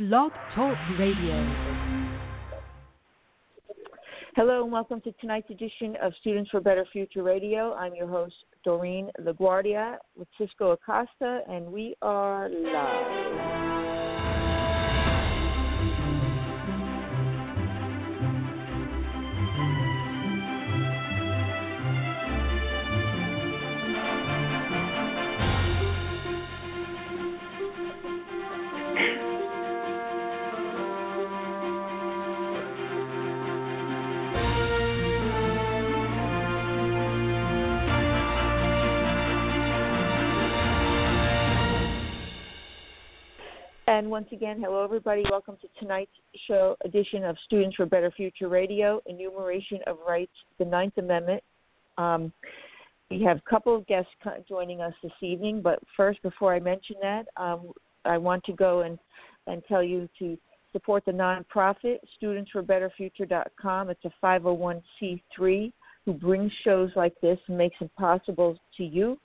Blog Talk Radio. Hello and welcome to tonight's edition of Students for Better Future Radio. I'm your host, Doreen LaGuardia with Cisco Acosta, and we are live. And once again, hello everybody. Welcome to tonight's show edition of Students for Better Future Radio, Enumeration of Rights, the Ninth Amendment. Um, we have a couple of guests joining us this evening, but first, before I mention that, um, I want to go and, and tell you to support the nonprofit studentsforbetterfuture.com. It's a 501c3 who brings shows like this and makes it possible to you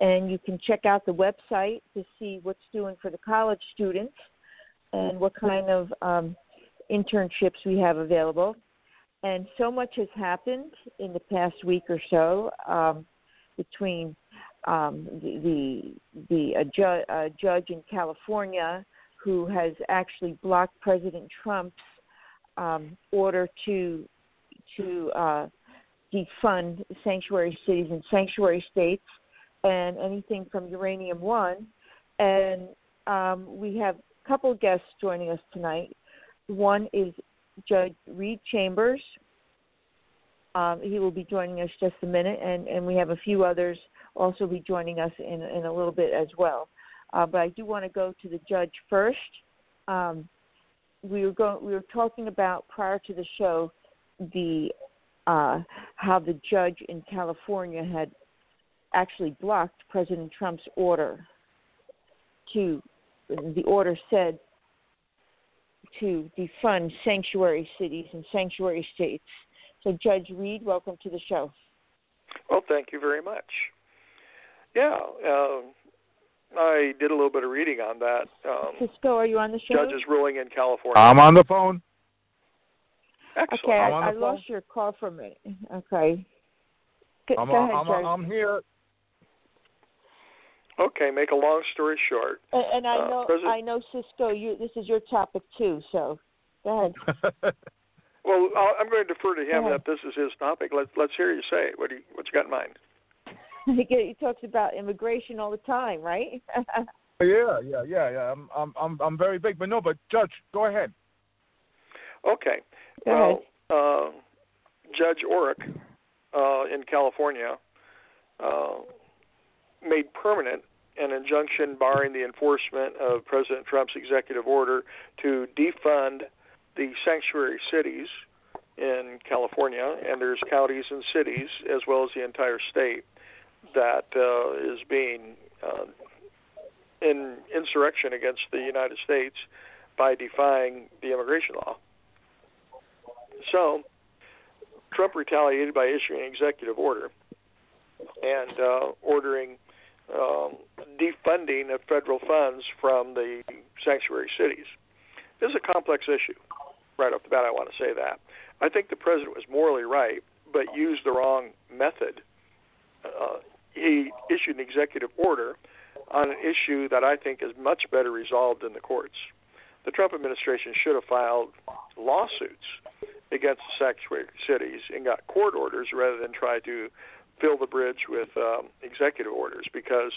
and you can check out the website to see what's doing for the college students and what kind of um, internships we have available. And so much has happened in the past week or so um, between um, the the, the ju- judge in California who has actually blocked President Trump's um, order to to uh, defund sanctuary cities and sanctuary states and anything from Uranium One. And um, we have a couple guests joining us tonight. One is Judge Reed Chambers. Um, he will be joining us just a minute, and, and we have a few others also be joining us in, in a little bit as well. Uh, but I do want to go to the judge first. Um, we were going, we were talking about prior to the show the uh, how the judge in California had actually blocked President Trump's order to the order said to defund sanctuary cities and sanctuary states. So, Judge Reed, welcome to the show. Well, thank you very much. Yeah, um, I did a little bit of reading on that. Um, Cisco, are you on the show? Judge's ruling in California. I'm on the phone. Excellent. Okay, I, I phone. lost your call for a minute. Okay. Go, I'm, go ahead, I'm, I'm here. Okay, make a long story short. And, and I Uh, know, President- I know, Cisco. You, this is your topic too. So, go ahead. Well, I'll, I'm going to defer to him that this is his topic. Let's let's hear you say it. What do you, what you got in mind? he talks about immigration all the time, right? yeah, yeah, yeah, yeah. I'm, I'm, I'm, I'm very big, but no, but Judge, go ahead. Okay. Go well, uh, Judge Orrick uh, in California uh, made permanent an injunction barring the enforcement of President Trump's executive order to defund the sanctuary cities in California, and there's counties and cities as well as the entire state that uh, is being uh, in insurrection against the United States by defying the immigration law. So, Trump retaliated by issuing an executive order and uh, ordering um, defunding of federal funds from the sanctuary cities. This is a complex issue. Right off the bat, I want to say that. I think the president was morally right, but used the wrong method. Uh, he issued an executive order on an issue that I think is much better resolved in the courts. The Trump administration should have filed lawsuits against the sanctuary cities and got court orders rather than try to fill the bridge with um, executive orders because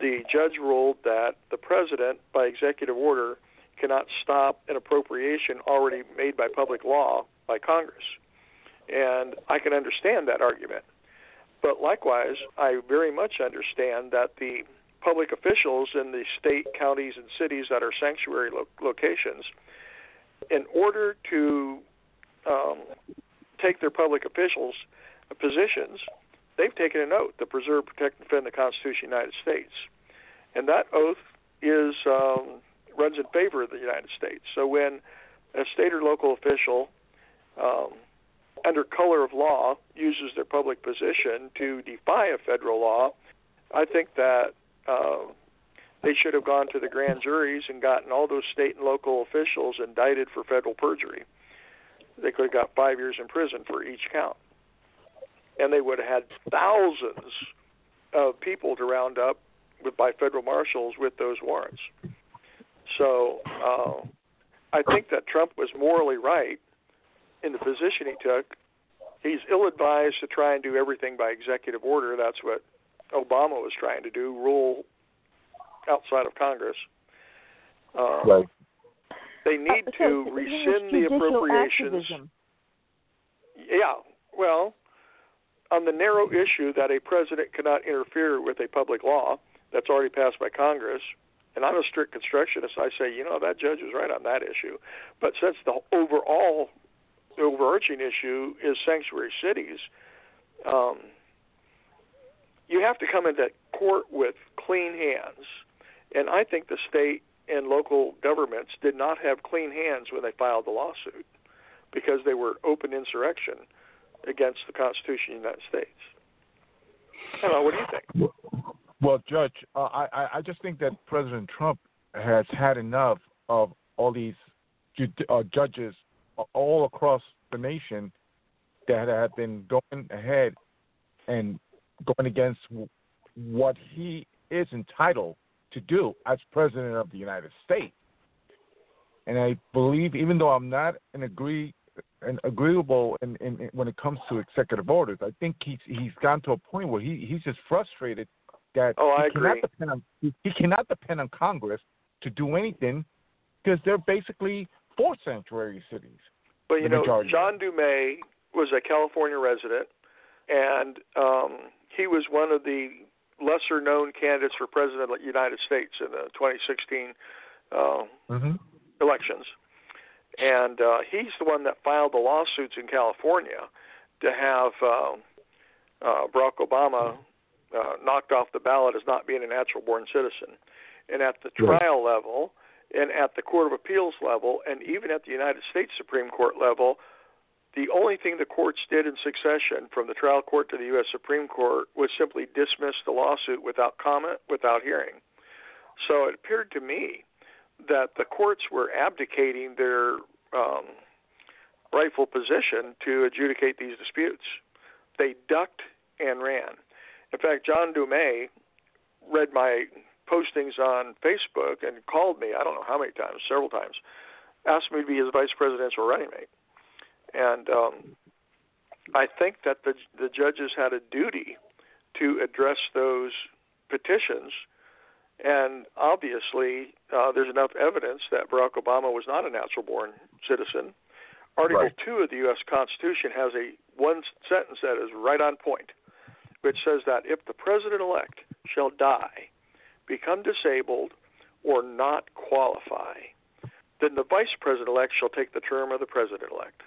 the judge ruled that the president, by executive order, cannot stop an appropriation already made by public law by Congress. And I can understand that argument. But likewise, I very much understand that the public officials in the state, counties, and cities that are sanctuary lo- locations, in order to um, take their public officials' positions, they've taken an oath to preserve, protect, and defend the Constitution of the United States. And that oath is um, runs in favor of the United States. So when a state or local official, um, under color of law, uses their public position to defy a federal law, I think that uh, they should have gone to the grand juries and gotten all those state and local officials indicted for federal perjury. They could have got five years in prison for each count. And they would have had thousands of people to round up with, by federal marshals with those warrants. So uh, I think that Trump was morally right in the position he took. He's ill advised to try and do everything by executive order. That's what Obama was trying to do rule outside of Congress. Um, right. They need Uh, to rescind the appropriations. activism. Yeah, well, on the narrow issue that a president cannot interfere with a public law that's already passed by Congress, and I'm a strict constructionist, I say, you know, that judge was right on that issue. But since the overall, overarching issue is sanctuary cities, um, you have to come into court with clean hands. And I think the state and local governments did not have clean hands when they filed the lawsuit because they were open insurrection against the Constitution of the United States. Know. What do you think? Well, Judge, uh, I I- I just think that President Trump has had enough of all these uh, judges all across the nation that have been going ahead and going against what he is entitled to do as president of the United States. And I believe, even though I'm not an agree an agreeable in, in, in when it comes to executive orders, I think he's he's gotten to a point where he he's just frustrated that Oh, I he cannot agree. depend on he, he cannot depend on Congress to do anything because they're basically for sanctuary cities. But you know, majority. John Dumais was a California resident, and um, he was one of the lesser known candidates for president of the United States in the 2016 uh, Mm-hmm. elections. And uh, he's the one that filed the lawsuits in California to have uh, uh, Barack Obama uh, knocked off the ballot as not being a natural born citizen. And at the Right. trial level, and at the Court of Appeals level, and even at the United States Supreme Court level, the only thing the courts did in succession from the trial court to the U.S. Supreme Court was simply dismiss the lawsuit without comment, without hearing. So it appeared to me that the courts were abdicating their um, rightful position to adjudicate these disputes. They ducked and ran. In fact, John Dumais read my postings on Facebook and called me, I don't know how many times, several times, asked me to be his vice presidential running mate. And um, I think that the, the judges had a duty to address those petitions and obviously, uh, there's enough evidence that Barack Obama was not a natural born citizen. Article Right. 2 of the U.S. Constitution has a one sentence that is right on point, which says that if the president elect shall die, become disabled, or not qualify, then the vice president elect shall take the term of the president elect.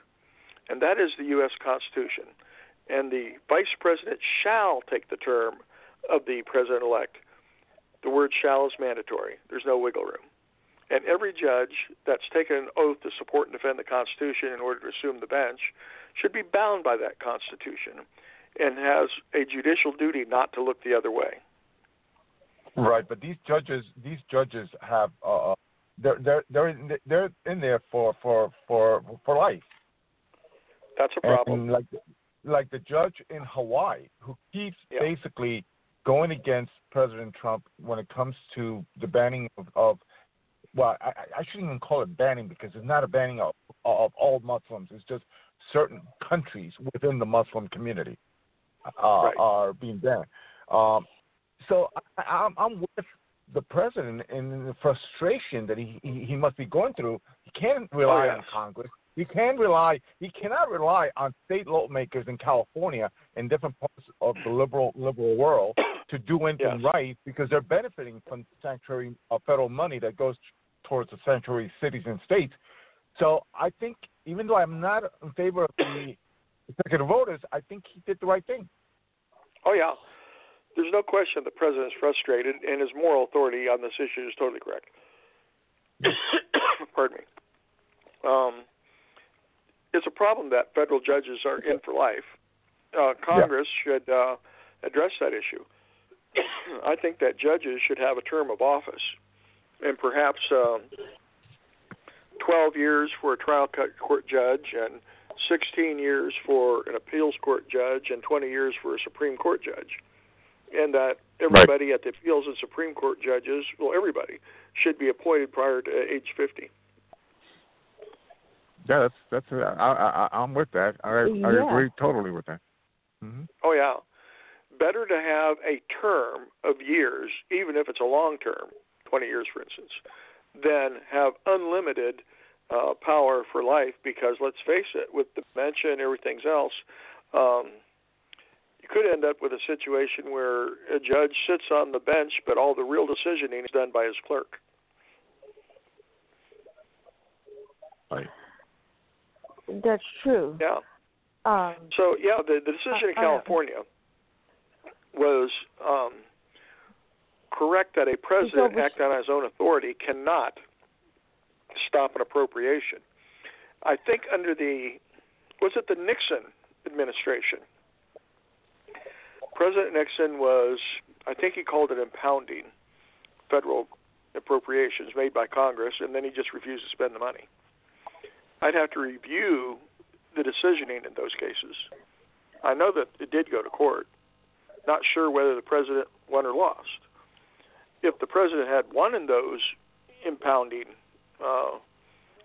And that is the U.S. Constitution. And the vice president shall take the term of the president elect the word shall is mandatory. There's no wiggle room. And every judge that's taken an oath to support and defend the Constitution in order to assume the bench should be bound by that Constitution and has a judicial duty not to look the other way. Right, but these judges, these judges have, uh, they're they're they're in, they're in there for for for for life. That's a problem. And like like the judge in Hawaii who keeps Yeah. basically going against President Trump when it comes to the banning of, of well, I, I shouldn't even call it banning because it's not a banning of, of all Muslims. It's just certain countries within the Muslim community uh, Right. are being banned. Um, so I, I'm, I'm with the president in the frustration that he, he, he must be going through. He can't rely Oh, on. Congress. He can rely. He lawmakers rely on state lawmakers in California and different parts of the liberal liberal world to do anything Yes. right because they're benefiting from sanctuary uh, federal money that goes towards the sanctuary cities and states. So I think, even though I'm not in favor of the executive orders, I think he did the right thing. Oh, yeah. There's no question the president's frustrated, and his moral authority on this issue is totally correct. Pardon me. Um, it's a problem that federal judges are in for life. Uh, Congress should uh, address that issue. I think that judges should have a term of office, and perhaps um, 12 years for a trial court judge, and 16 years for an appeals court judge, and 20 years for a Supreme Court judge, and that everybody right. at the appeals and Supreme Court judges, well, everybody, should be appointed prior to age 50. Yeah, that's that's. Uh, I, I, I'm with that. I, yeah. I agree totally with that. Mm-hmm. Oh yeah, better to have a term of years, even if it's a long term, 20 years for instance, than have unlimited uh, power for life. Because let's face it, with dementia and everything else, um, you could end up with a situation where a judge sits on the bench, but all the real decisioning is done by his clerk. Right. That's true. Yeah. Um, so yeah, the, the decision in uh, California was um, correct that a president acting on his own authority cannot stop an appropriation. I think under the was it the Nixon administration, President Nixon was I think he called it impounding federal appropriations made by Congress, and then he just refused to spend the money. I'd have to review the decisioning in those cases. I know that it did go to court. Not sure whether the president won or lost. If the president had won in those impounding uh,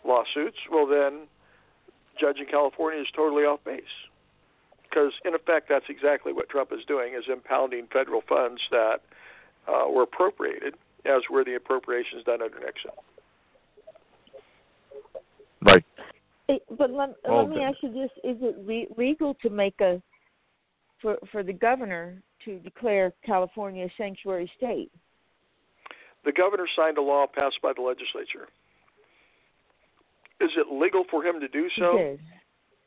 lawsuits, well, then judge in California is totally off base. Because, in effect, that's exactly what Trump is doing, is impounding federal funds that uh, were appropriated, as were the appropriations done under Nixon. Right. But let, let me ask you this: Is it re- legal to make a for for the governor to declare California a sanctuary state? The governor signed a law passed by the legislature. Is it legal for him to do so? It.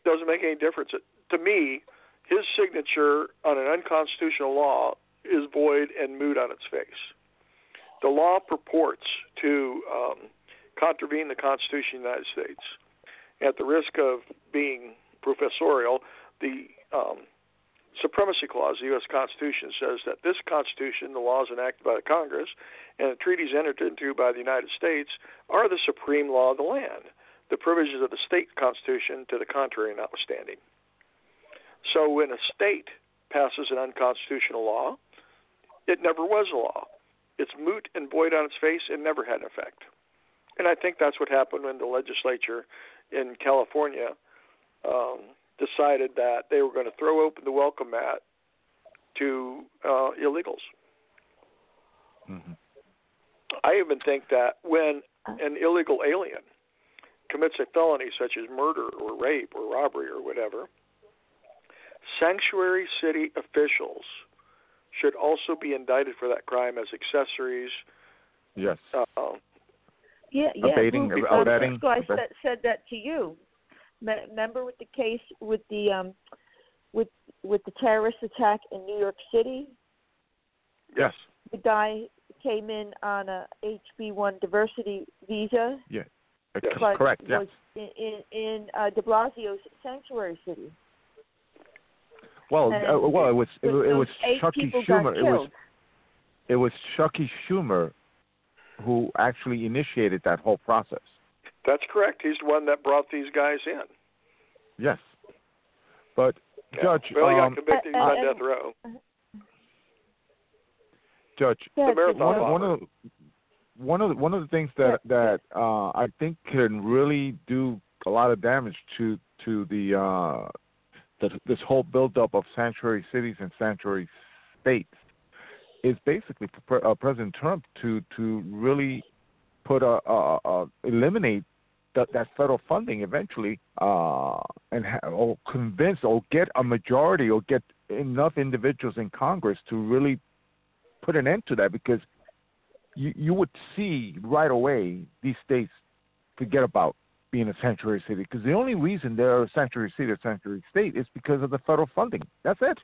Doesn't make any difference. It, to me, his signature on an unconstitutional law is void and moot on its face. The law purports to um, contravene the Constitution of the United States. At the risk of being professorial, the um, Supremacy Clause the U.S. Constitution says that this Constitution, the laws enacted by the Congress, and the treaties entered into by the United States are the supreme law of the land, the provisions of the state constitution to the contrary notwithstanding. So when a state passes an unconstitutional law, it never was a law. It's moot and void on its face and never had an effect. And I think that's what happened when the legislature in California um, decided that they were going to throw open the welcome mat to uh, illegals. Mm-hmm. I even think that when an illegal alien commits a felony such as murder or rape or robbery or whatever, sanctuary city officials should also be indicted for that crime as accessories. Yes. Uh, yeah, yeah. Abating, Who, abetting, I said, said that to you. Remember with the case with the um, with with the terrorist attack in New York City? Yes. The guy came in on a HB1 diversity visa. Yeah. But correct. Yes. Was in in, in uh, De Blasio's sanctuary city. Well, uh, well, it was it, it was eight Chucky Schumer. It was it was Chucky Schumer who actually initiated that whole process. That's correct. He's the one that brought these guys in. Yes, but yeah. Judge, well, he um, convicted. He's uh, on uh, death row. Judge, Yeah, the marathon one, one of the, one of the, one of the things that that uh, I think can really do a lot of damage to to the uh, the this whole buildup of sanctuary cities and sanctuary states is basically for uh, President Trump to to really put a, a, a eliminate that, that federal funding eventually, uh, and ha- or convince or get a majority or get enough individuals in Congress to really put an end to that because you you would see right away these states forget about being a sanctuary city because the only reason they're a sanctuary city or sanctuary state is because of the federal funding. That's it.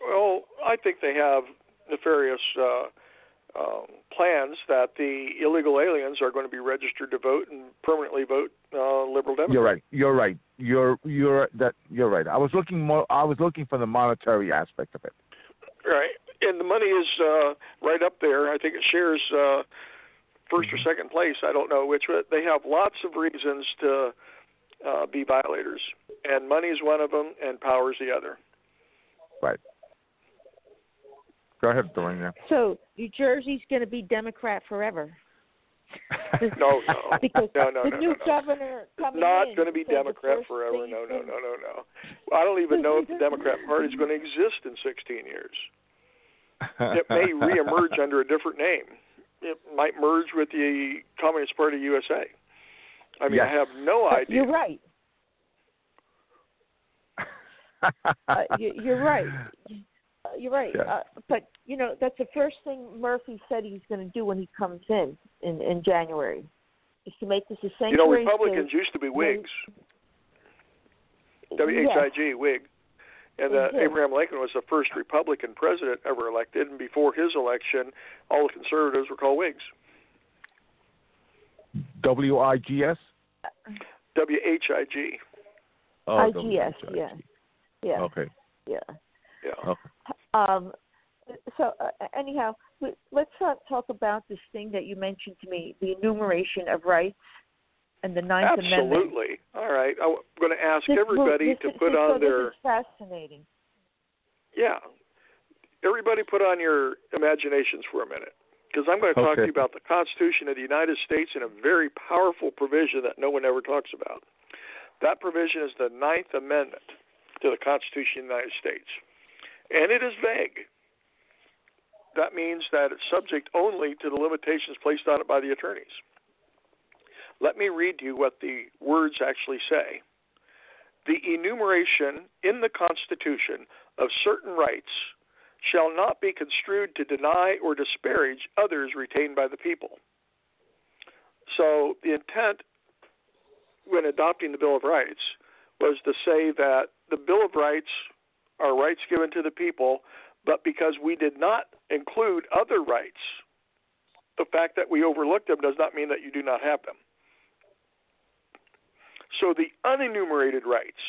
Well, I think they have nefarious uh, um, plans that the illegal aliens are going to be registered to vote and permanently vote uh, liberal Democrat. You're right. You're right. You're you're that you're right. I was looking more. I was looking for the monetary aspect of it. Right. and the money is uh, right up there. I think it shares uh, 1st or Mhm. second place. I don't know which, but they have lots of reasons to uh, be violators, and money is one of them, and power is the other. Right. Go ahead. So New Jersey's going to be Democrat forever. No, no, because no, no, the no, new no, no. governor coming Not going to be Democrat forever. No, no, no, no, no. I don't even know if the Democrat Party is going to exist in 16 years. It may reemerge under a different name. It might merge with the Communist Party USA. I mean, I have no idea. You're right. Uh, you, you're right. You're right. Yeah. Uh, but you know that's the first thing Murphy said he's going to do when he comes in in in January, is to make this a sanctuary You know, Republicans state. used to be Whigs, W-H-I-G, Whig. And uh, Yes. Abraham Lincoln was the first Republican president ever elected, and before his election, all the conservatives were called Whigs. W I G S. W-H-I-G. Oh, yeah. Yeah. Okay. Yeah. Yeah. Okay. Um, so uh, anyhow, we- let's talk, talk about this thing that you mentioned to me, the enumeration of rights and the Ninth Amendment. Absolutely. All right. I'm going to ask This- everybody this to is- put so on this their is fascinating. yeah. Everybody put on your imaginations for a minute because I'm going to talk to you about the Constitution of the United States and a very powerful provision that no one ever talks about. That provision is the Ninth Amendment to the Constitution of the United States. And it is vague. That means that it's subject only to the limitations placed on it by the attorneys. Let me read to you what the words actually say. The enumeration in the Constitution of certain rights shall not be construed to deny or disparage others retained by the people. So the intent when adopting the Bill of Rights was to say that the Bill of Rights are rights given to the people, but because we did not include other rights, the fact that we overlooked them does not mean that you do not have them. So the unenumerated rights,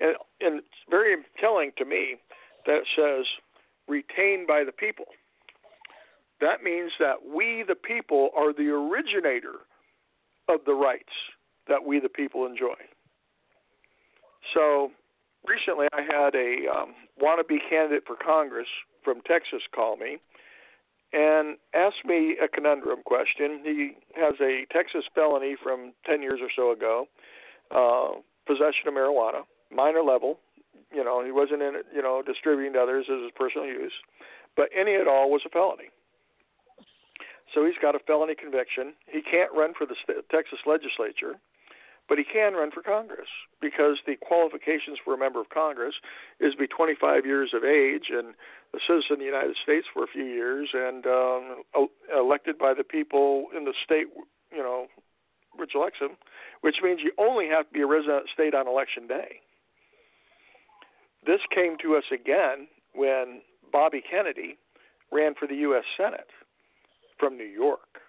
and, and it's very telling to me that it says retained by the people. That means that we, the people, are the originator of the rights that we, the people, enjoy. So recently I had a um, wannabe candidate for Congress from Texas call me and asked me a conundrum question. He has a Texas felony from 10 years or so ago, uh, possession of marijuana, minor level. You know, he wasn't in it, you know, distributing to others as his personal use, but any at all was a felony. So he's got a felony conviction. He can't run for the Texas legislature, but he can run for Congress because the qualifications for a member of Congress is be 25 years of age and a citizen of the United States for a few years and um, elected by the people in the state, you know, which elects him, which means you only have to be a resident state on election day. This came to us again when Bobby Kennedy ran for the U.S. Senate from New York,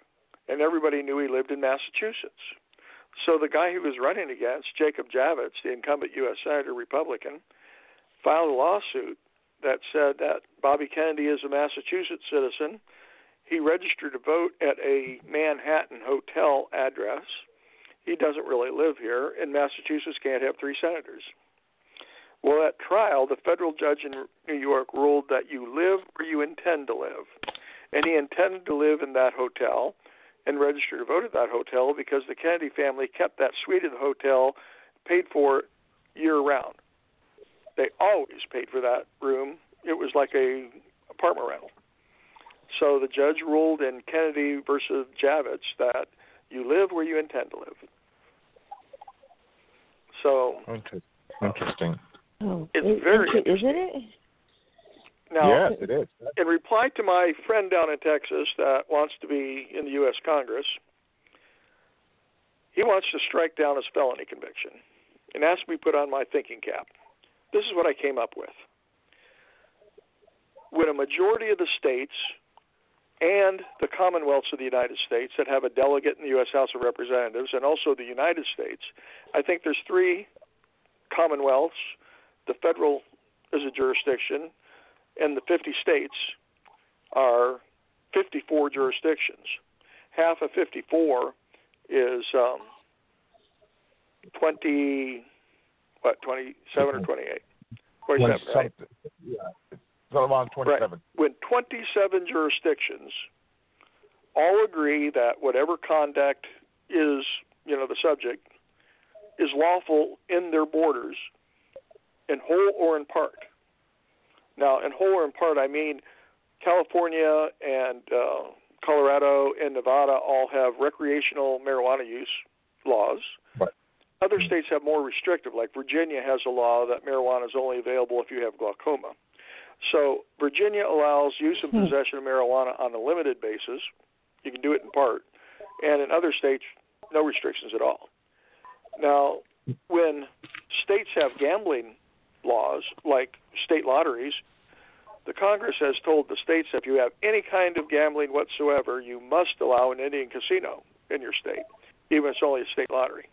and everybody knew he lived in Massachusetts. So the guy he was running against, Jacob Javits, the incumbent U.S. Senator Republican, filed a lawsuit that said that Bobby Kennedy is a Massachusetts citizen. He registered to vote at a Manhattan hotel address. He doesn't really live here, and Massachusetts can't have three senators. Well, at trial, the federal judge in New York ruled that you live where you intend to live. And he intended to live in that hotel and register to vote at that hotel because the Kennedy family kept that suite of the hotel paid for year round. They always paid for that room. It was like a apartment rental. So the judge ruled in Kennedy versus Javits that you live where you intend to live. So Inter- Interesting. Oh, It's is- very isn't it? Now yes, it is. in reply to my friend down in Texas that wants to be in the U.S. Congress, he wants to strike down his felony conviction and asked me to put on my thinking cap. This is what I came up with. When a majority of the states and the Commonwealths of the United States that have a delegate in the U.S. House of Representatives and also the United States, I think there's three Commonwealths. The federal is a jurisdiction, and the 50 states are 54 jurisdictions. Half of 54 is um, 20, what, 27 or 28? 27, right? Yeah, it's around 27. Right. When 27 jurisdictions all agree that whatever conduct is, you know, the subject is lawful in their borders, in whole or in part. Now, in whole or in part, I mean California and uh, Colorado and Nevada all have recreational marijuana use laws. Right. Other states have more restrictive, like Virginia has a law that marijuana is only available if you have glaucoma. So Virginia allows use and Hmm. possession of marijuana on a limited basis. You can do it in part, and in other states, no restrictions at all. Now, when states have gambling laws, like state lotteries, the Congress has told the states if you have any kind of gambling whatsoever, you must allow an Indian casino in your state, even if it's only a state lottery.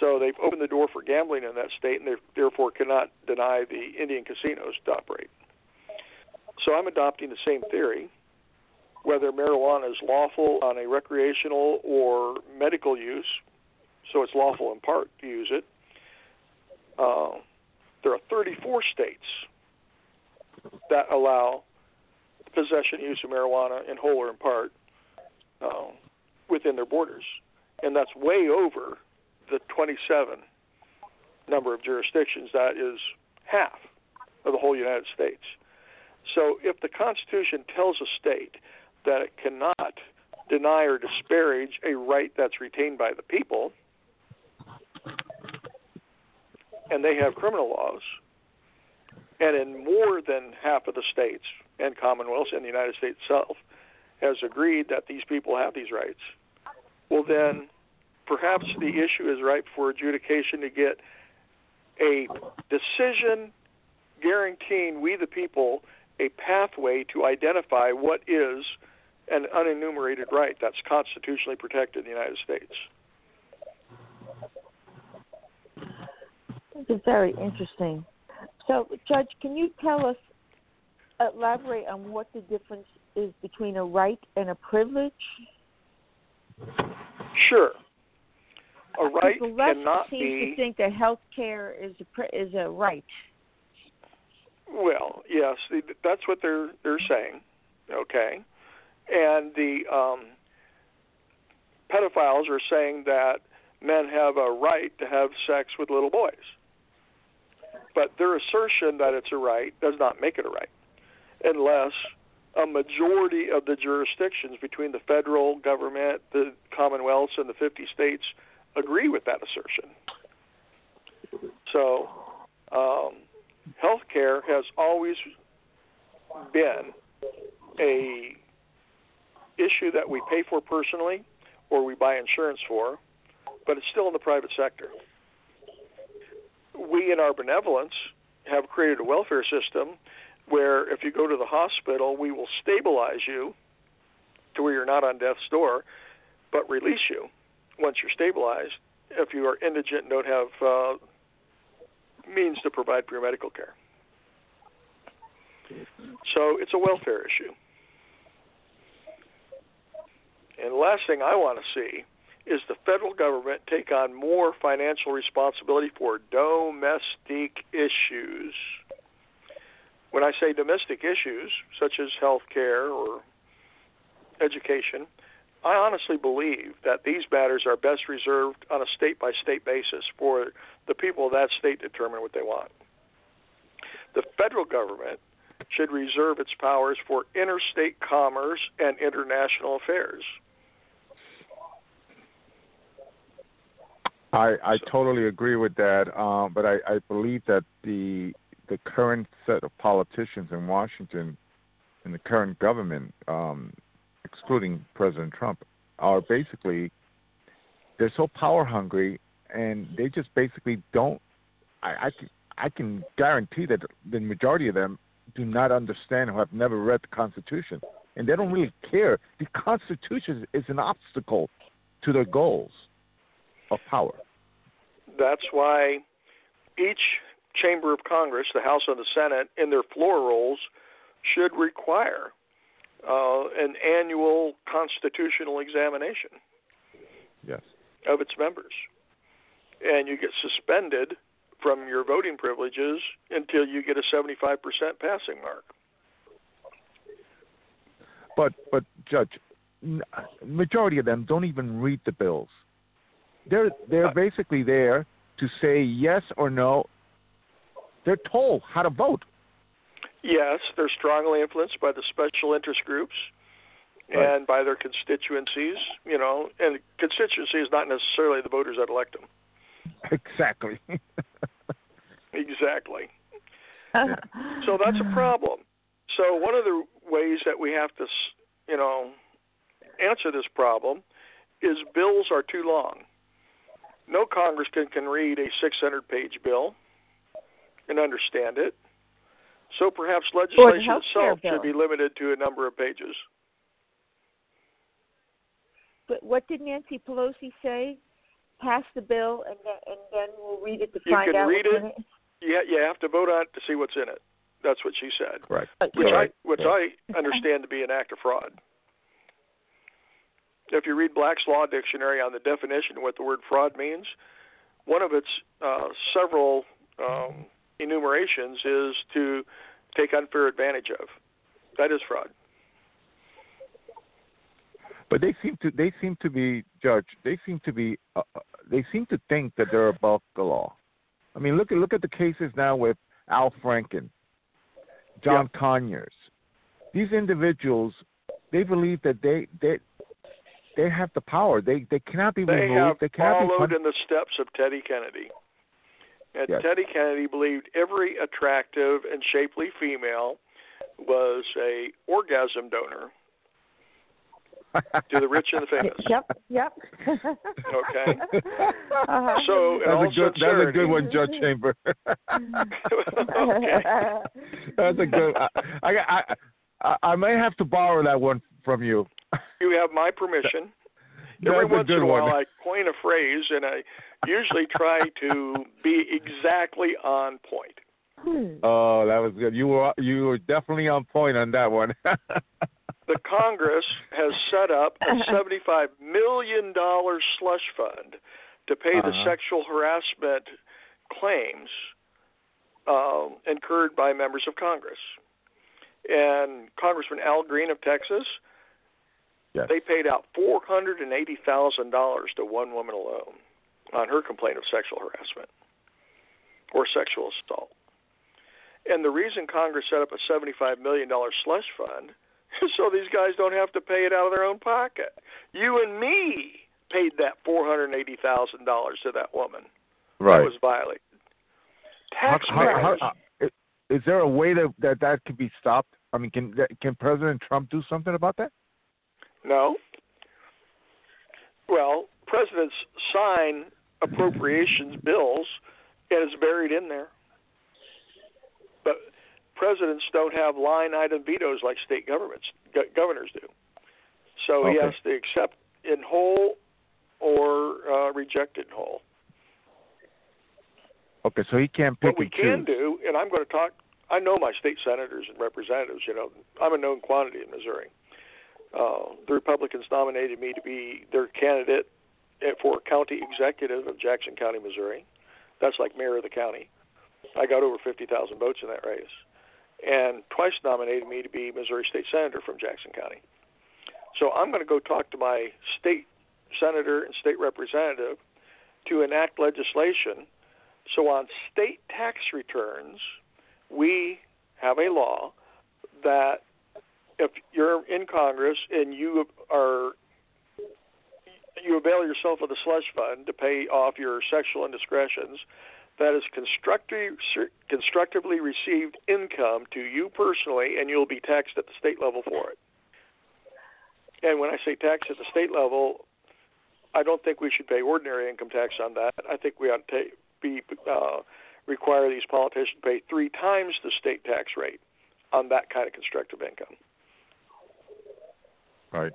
So they've opened the door for gambling in that state, and they therefore cannot deny the Indian casinos to operate. So I'm adopting the same theory. Whether marijuana is lawful on a recreational or medical use, so it's lawful in part to use it. Uh, there are 34 states that allow possession use of marijuana in whole or in part uh, within their borders, and that's way over the 27 number of jurisdictions. That is half of the whole United States. So if the Constitution tells a state that it cannot deny or disparage a right that's retained by the people, and they have criminal laws, and in more than half of the states and commonwealths and the United States itself has agreed that these people have these rights, well then perhaps the issue is ripe for adjudication to get a decision guaranteeing we the people a pathway to identify what is an unenumerated right that's constitutionally protected in the United States. This is very interesting. So, Judge, can you tell us, elaborate on what the difference is between a right and a privilege? Sure. A right the left cannot seems be to think that health care is a is a right. Well, yes, that's what they're they're saying. Okay, and the um, pedophiles are saying that men have a right to have sex with little boys. But their assertion that it's a right does not make it a right, unless a majority of the jurisdictions between the federal government, the commonwealths, and the 50 states agree with that assertion. So, um, healthcare has always been a issue that we pay for personally or we buy insurance for, but it's still in the private sector. We in our benevolence have created a welfare system where if you go to the hospital, we will stabilize you to where you're not on death's door, but release you once you're stabilized if you are indigent and don't have uh, means to provide for your medical care. So it's a welfare issue. And the last thing I want to see is the federal government take on more financial responsibility for domestic issues. When I say domestic issues, such as health care or education, I honestly believe that these matters are best reserved on a state by state basis for the people of that state to determine what they want. The federal government should reserve its powers for interstate commerce and international affairs. I, I totally agree with that, um, but I, I believe that the the current set of politicians in Washington and the current government, um, excluding President Trump, are basically they're so power hungry and they just basically don't. I, I can I can guarantee that the majority of them do not understand or have never read the Constitution, and they don't really care. The Constitution is an obstacle to their goals of power. That's why each chamber of Congress, the House and the Senate, in their floor rolls, should require uh, an annual constitutional examination Yes. of its members. And you get suspended from your voting privileges until you get a 75% passing mark. But but Judge, majority of them don't even read the bills. They're they're basically there to say yes or no. They're told how to vote. Yes, they're strongly influenced by the special interest groups Right. and by their constituencies, you know, and constituency is not necessarily the voters that elect them. Exactly. Exactly. So that's a problem. So one of the ways that we have to, you know, answer this problem is bills are too long. No congressman can read a 600-page bill and understand it. So perhaps legislation healthcare itself should be limited to a number of pages. But what did Nancy Pelosi say? Pass the bill, and then, and then we'll read it to You find can out read what's it. in it. You you have to vote on it to see what's in it. That's what she said. Correct. which Correct. I which Yeah. I understand to be an act of fraud. If you read Black's Law Dictionary on the definition of what the word fraud means, one of its uh, several um, enumerations is to take unfair advantage of. That is fraud. But they seem to they seem to be judge. They seem to be uh, uh, they seem to think that they're above the law. I mean, look at look at the cases now with Al Franken, John Conyers. These individuals, they believe that they they they have the power. They they cannot be They removed. have they cannot be followed in the steps of Teddy Kennedy. And Yes. Teddy Kennedy believed every attractive and shapely female was a orgasm donor to the rich and the famous. Yep, yep. Okay. Uh-huh. So, in That's all a good. That's a good one, Judge Chamber. okay. That's a good. I, I I I may have to borrow that one from you. You have my permission. Every once in a while, one. I coin a phrase, and I usually try to be exactly on point. Hmm. Oh, that was good. You were you were definitely on point on that one. The Congress has set up a $75 million slush fund to pay the Uh-huh. sexual harassment claims um, incurred by members of Congress. And Congressman Al Green of Texas, yes. they paid out $480,000 to one woman alone on her complaint of sexual harassment or sexual assault. And the reason Congress set up a $75 million slush fund is so these guys don't have to pay it out of their own pocket. You and me paid that $480,000 to that woman. right. That was violated. Taxpayers. uh, is there a way that that that could be stopped? I mean, can can President Trump do something about that? No. Well, presidents sign appropriations bills, and it's buried in there. But presidents don't have line item vetoes like state governments go- governors do. So he has to accept in whole or uh, reject in whole. Okay, so he can't pick what we and can choose. do, and I'm going to talk. I know my state senators and representatives. You know, I'm a known quantity in Missouri. Uh, the Republicans nominated me to be their candidate for county executive of Jackson County, Missouri. That's like mayor of the county. I got over 50,000 votes in that race, and twice nominated me to be Missouri State Senator from Jackson County. So I'm going to go talk to my state senator and state representative to enact legislation so on state tax returns, we have a law that if you're in Congress and you are you avail yourself of the slush fund to pay off your sexual indiscretions, that is constructively received income to you personally, and you'll be taxed at the state level for it. And when I say tax at the state level, I don't think we should pay ordinary income tax on that. I think we ought to take, be uh, require these politicians to pay three times the state tax rate on that kind of constructive income. Right.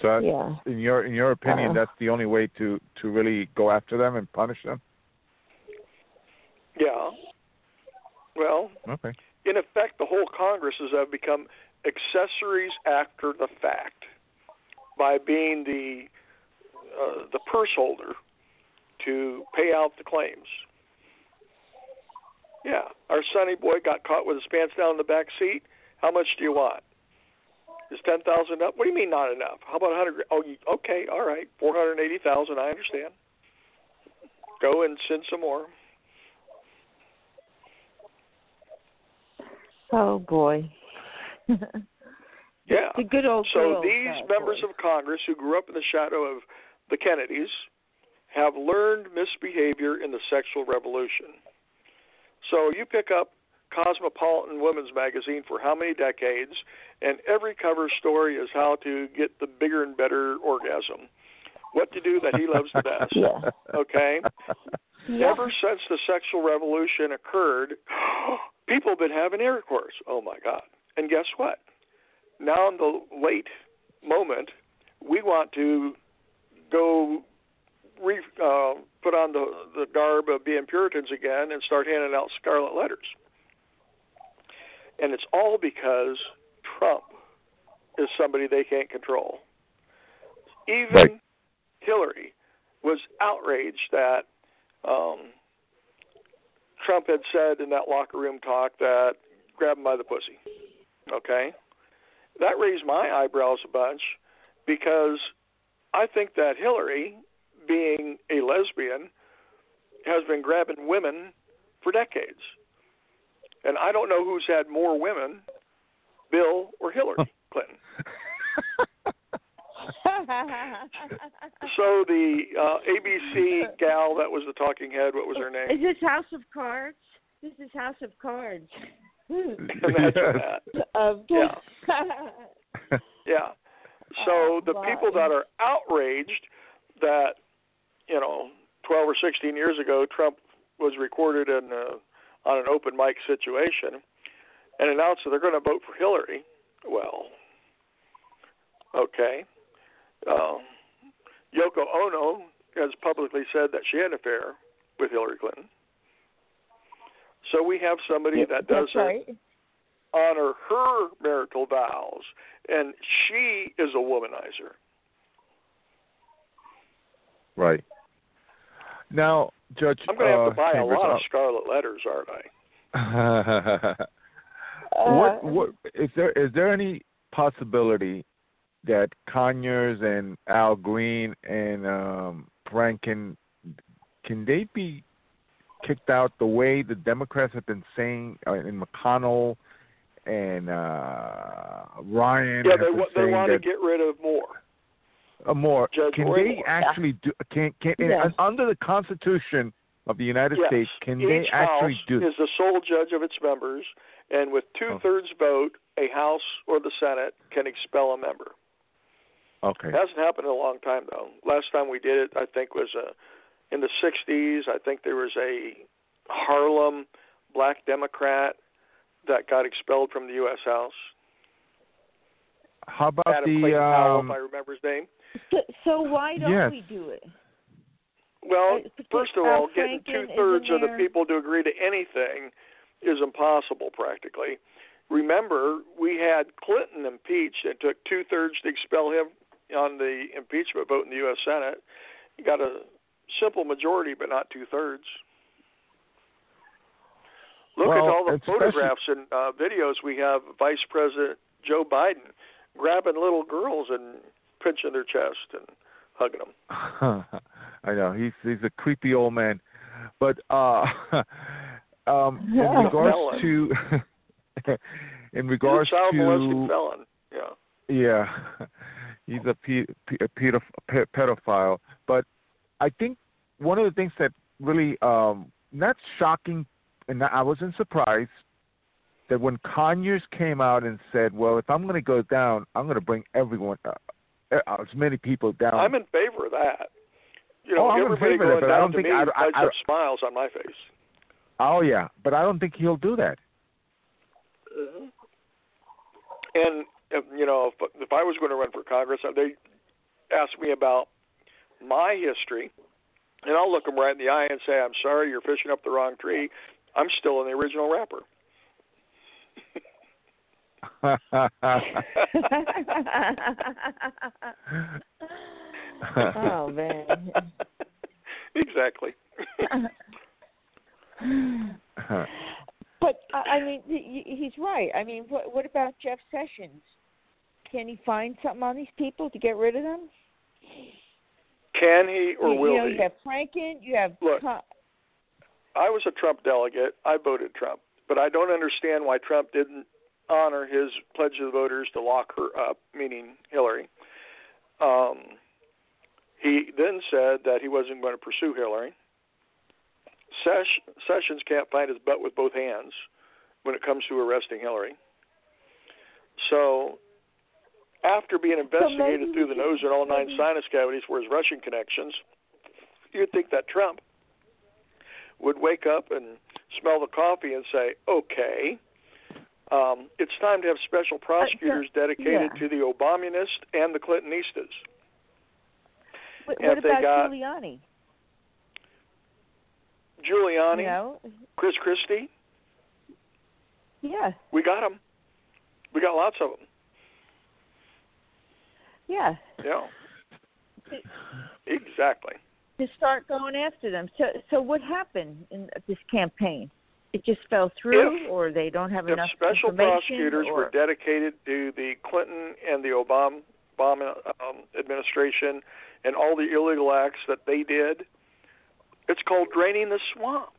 So, Yeah. in your in your opinion, Uh-uh. that's the only way to to really go after them and punish them. Yeah. Well, Okay. in effect, the whole Congresses have become accessories after the fact by being the uh, the purse holder to pay out the claims. Yeah, our sonny boy got caught with his pants down in the back seat. How much do you want? Is ten thousand up? What do you mean not enough? How about a hundred? Oh, you, okay, all right, four hundred eighty thousand. I understand. Go and send some more. Oh boy. Yeah. The good old So these members boy. of Congress who grew up in the shadow of the Kennedys have learned misbehavior in the sexual revolution. So you pick up Cosmopolitan Women's Magazine for how many decades, and every cover story is how to get the bigger and better orgasm. What to do that he loves the best. Yeah. Okay? Yeah. Ever since the sexual revolution occurred, people have been having intercourse. Oh my God. And guess what? Now, in the late moment, we want to go re, uh, put on the, the garb of being Puritans again and start handing out scarlet letters. And it's all because Trump is somebody they can't control. Even Right. Hillary was outraged that um, Trump had said in that locker room talk that grab him by the pussy. Okay? That raised my eyebrows a bunch because I think that Hillary, being a lesbian, has been grabbing women for decades. And I don't know who's had more women, Bill or Hillary Clinton. So the uh, ABC gal that was the talking head, what was her name? Is this House of Cards? This is House of Cards. Imagine that. Um, Yeah. Yeah. So Oh, the my. people that are outraged that you know 12 or 16 years ago Trump was recorded in uh, on an open mic situation and announced that they're going to vote for Hillary. Well, okay. Um, Yoko Ono has publicly said that she had an affair with Hillary Clinton. So we have somebody that doesn't right. honor her marital vows, and she is a womanizer. Right. Now, Judge. I'm going to have uh, to buy a lot uh, of scarlet letters, aren't I? what Uh, what is there is there any possibility that Conyers and Al Green and um Franken can they be kicked out the way the Democrats have been saying uh, in McConnell and uh Ryan Yeah, they been wa- they want to get rid of more. More Judge can they actually do can can Yes. under the Constitution of the United yes, States can each they actually house do is the sole judge of its members, and with Oh. two-thirds vote, a House or the Senate can expel a member. okay It hasn't happened in a long time, though. Last time we did it, I think, was uh, in the '60s. I think there was a Harlem black Democrat that got expelled from the U.S. House. how about Adam the Clayton Powell, um if I remember his name. So, so why don't Yes. we do it? Well, Uh, first of all, getting two thirds of the people to agree to anything is impossible practically. Remember, we had Clinton impeached. It took two thirds to expel him on the impeachment vote in the U.S. Senate. He got a simple majority, but not two thirds. Look Well, at all the especially- photographs and uh, videos we have Vice President Joe Biden grabbing little girls and pinching their chest and hugging them. I know he's he's a creepy old man, but uh, um, in regards to in He's regards a child molesting to felon. Yeah. yeah, he's a, pe- pe- a pedo- pe- pedophile. But I think one of the things that really um, not shocking, and I wasn't surprised that when Conyers came out and said, "Well, if I'm going to go down, I'm going to bring everyone, uh, Uh, as many people down." I'm in favor of that. You know, Oh, I'm in favor of that, but I don't think me I- I- lights I- smiles on my face. Oh yeah, but I don't think he'll do that. Mm-hmm. And um, you know, if, if I was going to run for Congress, uh, they asked me about my history and I'll look them right in the eye and say, "I'm sorry, you're fishing up the wrong tree. I'm still in the original wrapper." oh man. exactly. but I mean, he's right. I mean, what, what about Jeff Sessions? Can he find something on these people to get rid of them? Can he or you, will you know, he? You have Franken. You have. Look, I was a Trump delegate. I voted Trump, but I don't understand why Trump didn't honor his pledge to the voters to lock her up, meaning Hillary. Um, he then said that he wasn't going to pursue Hillary. Sesh, Sessions can't find his butt with both hands when it comes to arresting Hillary. So, after being investigated through the nose and all nine sinus cavities for his Russian connections, you'd think that Trump would wake up and smell the coffee and say, okay, um, it's time to have special prosecutors dedicated yeah. to the Obaminists and the Clintonistas. what, what about got- Giuliani? Giuliani? Chris Christie, Yeah. we got them. We got lots of them. Yeah. Yeah. Exactly. to start going after them. So, so what happened in this campaign? It just fell through, If- or they don't have If enough special prosecutors or, were dedicated to the Clinton and the Obama, Obama um, administration and all the illegal acts that they did, it's called draining the swamp.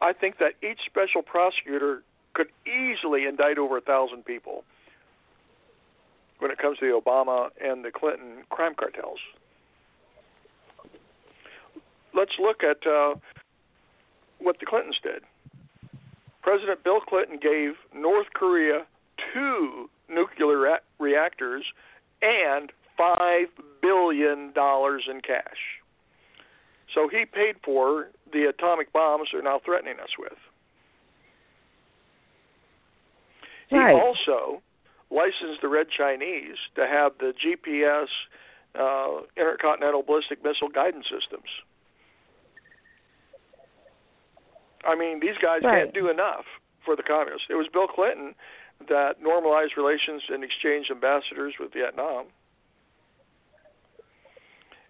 I think that each special prosecutor could easily indict over a thousand people when it comes to the Obama and the Clinton crime cartels. Let's look at uh, what the Clintons did. President Bill Clinton gave North Korea two nuclear re- reactors and $5 billion in cash. So he paid for the atomic bombs they're now threatening us with. Right. He also licensed the Red Chinese to have the GPS uh, intercontinental ballistic missile guidance systems. I mean, these guys Right. can't do enough for the communists. It was Bill Clinton that normalized relations and exchanged ambassadors with Vietnam.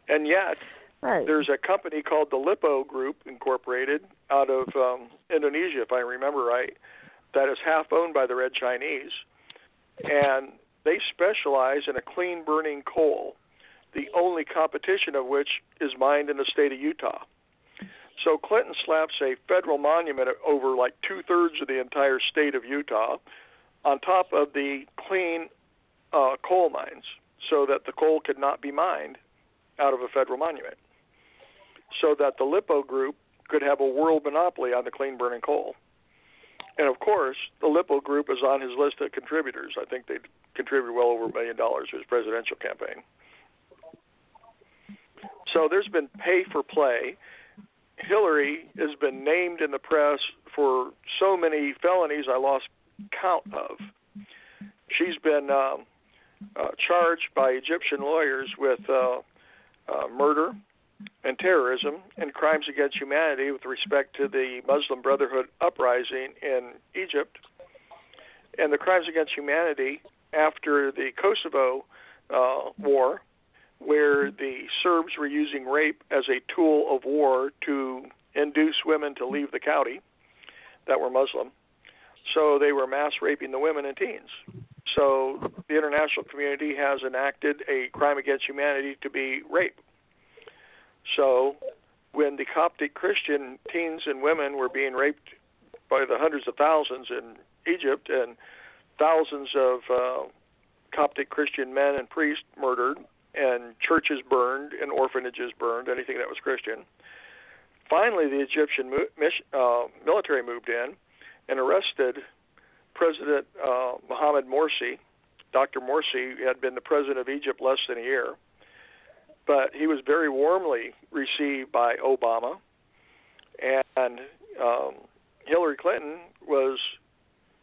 And yet, right. there's a company called the Lippo Group Incorporated out of um, Indonesia, if I remember right, that is half owned by the Red Chinese, and they specialize in a clean burning coal, the only competition of which is mined in the state of Utah. So Clinton slaps a federal monument over like two thirds of the entire state of Utah, on top of the clean uh, coal mines, so that the coal could not be mined out of a federal monument, so that the Lippo Group could have a world monopoly on the clean burning coal. And of course, the Lippo Group is on his list of contributors. I think they contributed well over a million dollars to his presidential campaign. So there's been pay for play. Hillary has been named in the press for so many felonies I lost count of. She's been um, uh, charged by Egyptian lawyers with uh, uh, murder and terrorism and crimes against humanity with respect to the Muslim Brotherhood uprising in Egypt and the crimes against humanity after the Kosovo uh, war, where the Serbs were using rape as a tool of war to induce women to leave the county that were Muslim. So they were mass raping the women and teens. So the international community has enacted a crime against humanity to be rape. So when the Coptic Christian teens and women were being raped by the hundreds of thousands in Egypt and thousands of uh, Coptic Christian men and priests murdered and churches burned and orphanages burned, anything that was Christian. Finally, the Egyptian uh, military moved in and arrested President uh, Mohamed Morsi. Dr. Morsi had been the president of Egypt less than a year, but he was very warmly received by Obama, and um, Hillary Clinton was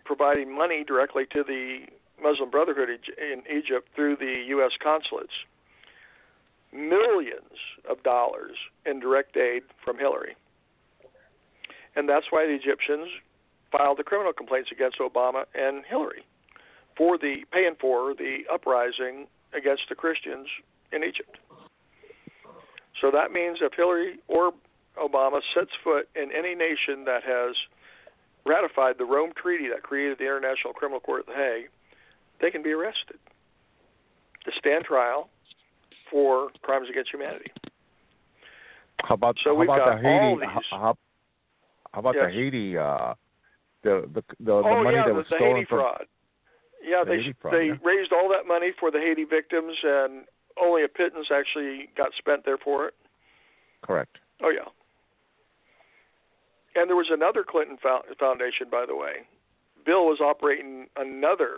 providing money directly to the Muslim Brotherhood in Egypt through the U.S. consulates. Millions of dollars in direct aid from Hillary. And that's why the Egyptians filed the criminal complaints against Obama and Hillary for the paying for the uprising against the Christians in Egypt. So that means if Hillary or Obama sets foot in any nation that has ratified the Rome Treaty that created the International Criminal Court at The Hague, they can be arrested to stand trial for crimes against humanity. How about So how we've about got the Haiti? How, how, how about Yes. the Haiti? Uh, the the the, the oh money yeah, that the, was the stolen Haiti from fraud. Yeah, The they Haiti fraud, they yeah. raised all that money for the Haiti victims, and only a pittance actually got spent there for it. correct. Oh yeah. And there was another Clinton fo- Foundation, by the way. Bill was operating another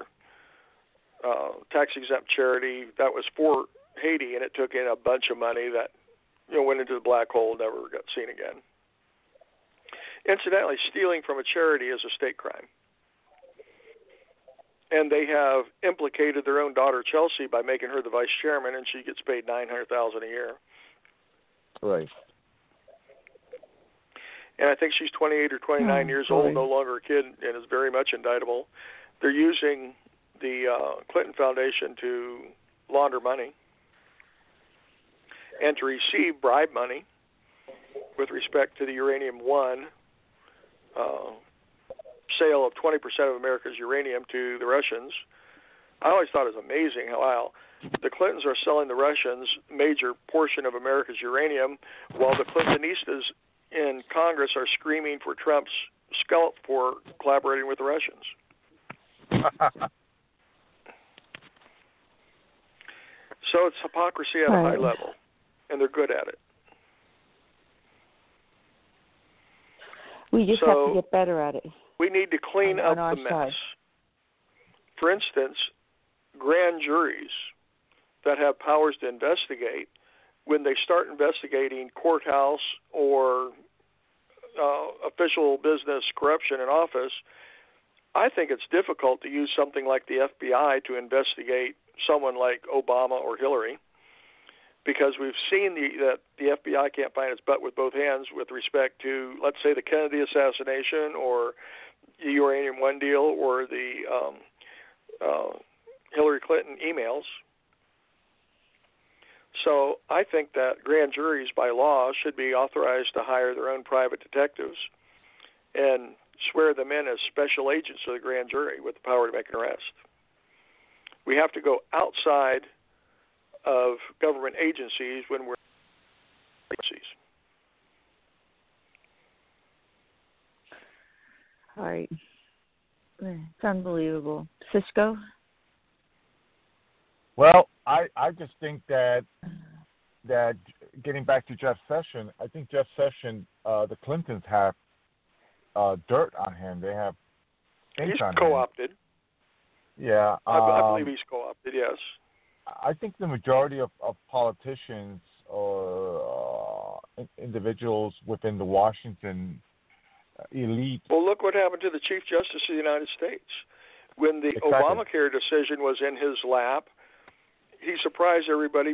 uh, tax exempt charity that was for Haiti, and it took in a bunch of money that you know went into the black hole, never got seen again. Incidentally, stealing from a charity is a state crime. And they have implicated their own daughter Chelsea by making her the vice chairman, and she gets paid nine hundred thousand a year. Right. and I think she's 28 or 29 Oh, years boy. old, no longer a kid, and is very much indictable. They're using the uh, Clinton Foundation to launder money and to receive bribe money with respect to the Uranium One uh, sale of 20% of America's uranium to the Russians. I always thought it was amazing how the Clintons are selling the Russians major portion of America's uranium, while the Clintonistas in Congress are screaming for Trump's scalp for collaborating with the Russians. So it's hypocrisy at a high level, and they're good at it. We just have to get better at it. We need to clean On- on up our the mess. side. For instance, grand juries that have powers to investigate, when they start investigating courthouse or uh, official business corruption in office, I think it's difficult to use something like the FBI to investigate someone like Obama or Hillary, because we've seen the, that the FBI can't find its butt with both hands with respect to, let's say, the Kennedy assassination or the Uranium One deal or the um, uh, Hillary Clinton emails. So I think that grand juries, by law, should be authorized to hire their own private detectives and swear them in as special agents of the grand jury with the power to make an arrest. We have to go outside of government agencies when we're agencies. All right. It's unbelievable. Cisco? Well, I I just think that that getting back to Jeff Sessions, I think Jeff Sessions, uh, the Clintons have uh, dirt on him. They have ink He's on co-opted. Yeah, I, I um, believe he's co-opted. Yes. I think the majority of, of politicians or uh, individuals within the Washington elite. Well, look what happened to the Chief Justice of the United States. When the Exactly. Obamacare decision was in his lap, he surprised everybody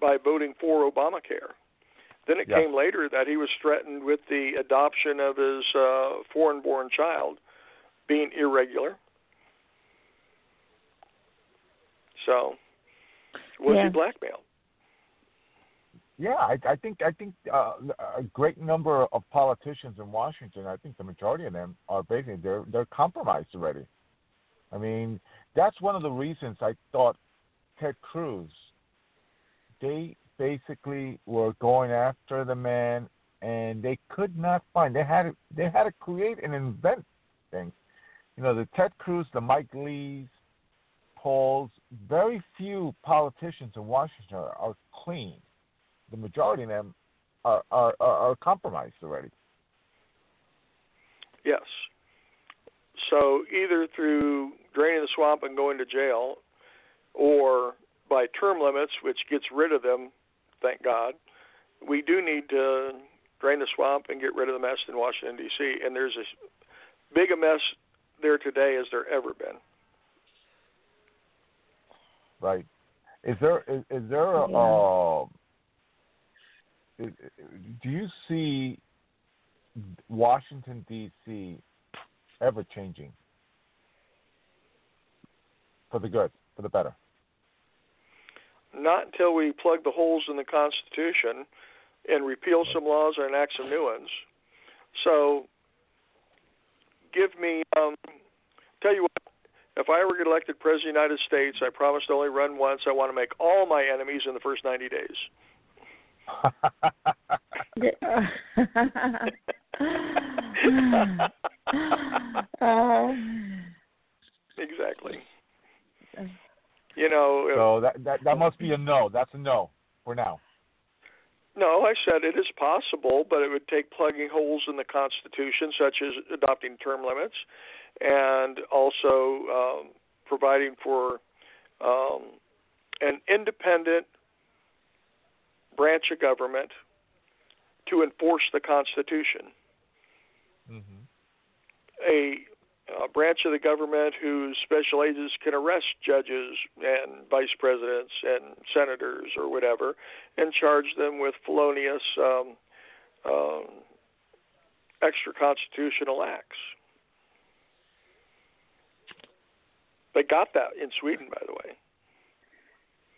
by voting for Obamacare. Then it Yes. came later that he was threatened with the adoption of his uh, foreign born child being irregular. So, was Yeah. he blackmailed? Yeah, I, I think I think uh, a great number of politicians in Washington. I think the majority of them are basically they're they're compromised already. I mean, that's one of the reasons I thought Ted Cruz. They basically were going after the man, and they could not find. They had to, they had to create and invent things. You know, the Ted Cruz, the Mike Lees, Pauls. Very few politicians in Washington are, are clean the majority of them are, are, are compromised already. Yes. So either through draining the swamp and going to jail, or by term limits, which gets rid of them, thank God, we do need to drain the swamp and get rid of the mess in Washington D.C. And there's as big a mess there today as there ever been. Right. Is there is, is there a Yeah. uh, do you see Washington D.C. ever changing for the good, for the better? Not until we plug the holes in the Constitution and repeal some laws or enact some new ones. So, give me. Um, tell you what. If I ever get elected president of the United States, I promise to only run once. I want to make all my enemies in the first 90 days. uh, exactly. You know, so that, that that must be a no. That's a no for now. No, I said it is possible, but it would take plugging holes in the Constitution, such as adopting term limits, and also um, providing for um, an independent branch of government to enforce the Constitution. Mm-hmm. A, a branch of the government whose special agents can arrest judges and vice presidents and senators or whatever and charge them with felonious um, um, extra constitutional acts. They got that in Sweden, by the way.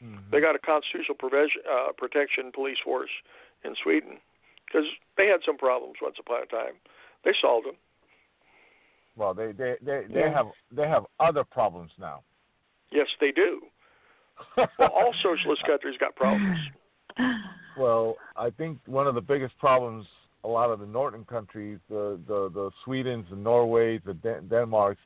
Mm-hmm. They got a constitutional provision, uh, protection police force in Sweden because they had some problems once upon a time. They solved them. Well, they they they, they Yeah. have they have other problems now. Yes, they do. Well, all socialist countries got problems. Well, I think one of the biggest problems a lot of the northern countries, the the, the Swedens, the Norways, the Den- Denmarks,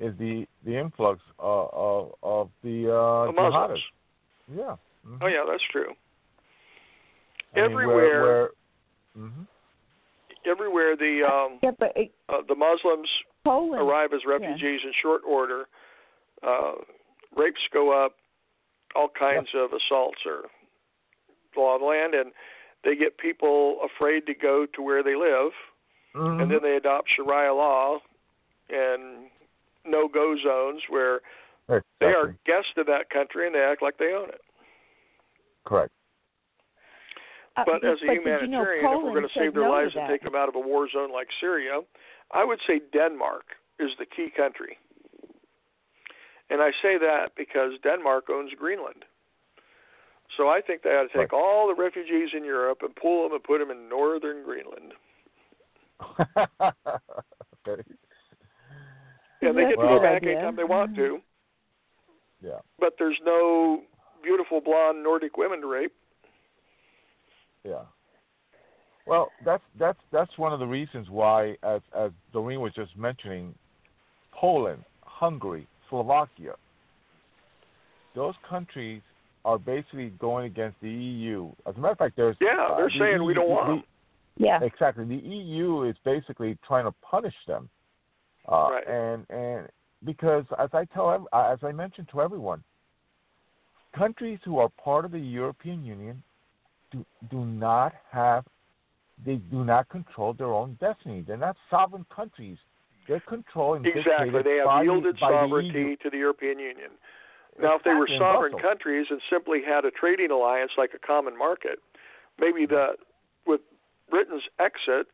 is the the influx uh, of of the uh, The Muslims. jihadists. Yeah. Mhm. Oh yeah, that's true. I mean, everywhere- Where, where, mhm. Everywhere the um, yeah, but it, uh, the Muslims Poland. arrive as refugees in short order, uh, rapes go up, all kinds of assaults are law of the land, and they get people afraid to go to where they live, Mhm. and then they adopt Sharia law and no-go zones where they are guests of that country and they act like they own it. correct. Uh, But as a did you know humanitarian, if we're going to save their no to lives and take them out of a war zone like Syria, I would say Denmark is the key country. And I say that because Denmark owns Greenland. So I think they ought to take Right. all the refugees in Europe and pull them and put them in northern Greenland. okay. And they That's get to go back idea. anytime they want to, Yeah. but there's no beautiful blonde Nordic women to rape. Yeah. Well, that's that's that's one of the reasons why, as as Doreen was just mentioning, Poland, Hungary, Slovakia, those countries are basically going against the EU. As a matter of fact, there's Yeah, uh, they're the saying we don't want the- 'em. Yeah. Exactly. The EU is basically trying to punish them, uh, Right. and and because as I tell uh, as I mentioned to everyone, countries who are part of the European Union do do not have they do not control their own destiny. They're not sovereign countries. They're controlled and Exactly. They have by, yielded by sovereignty EU. to the European Union. Now, if they were sovereign countries and simply had a trading alliance like a common market, maybe the with Britain's exit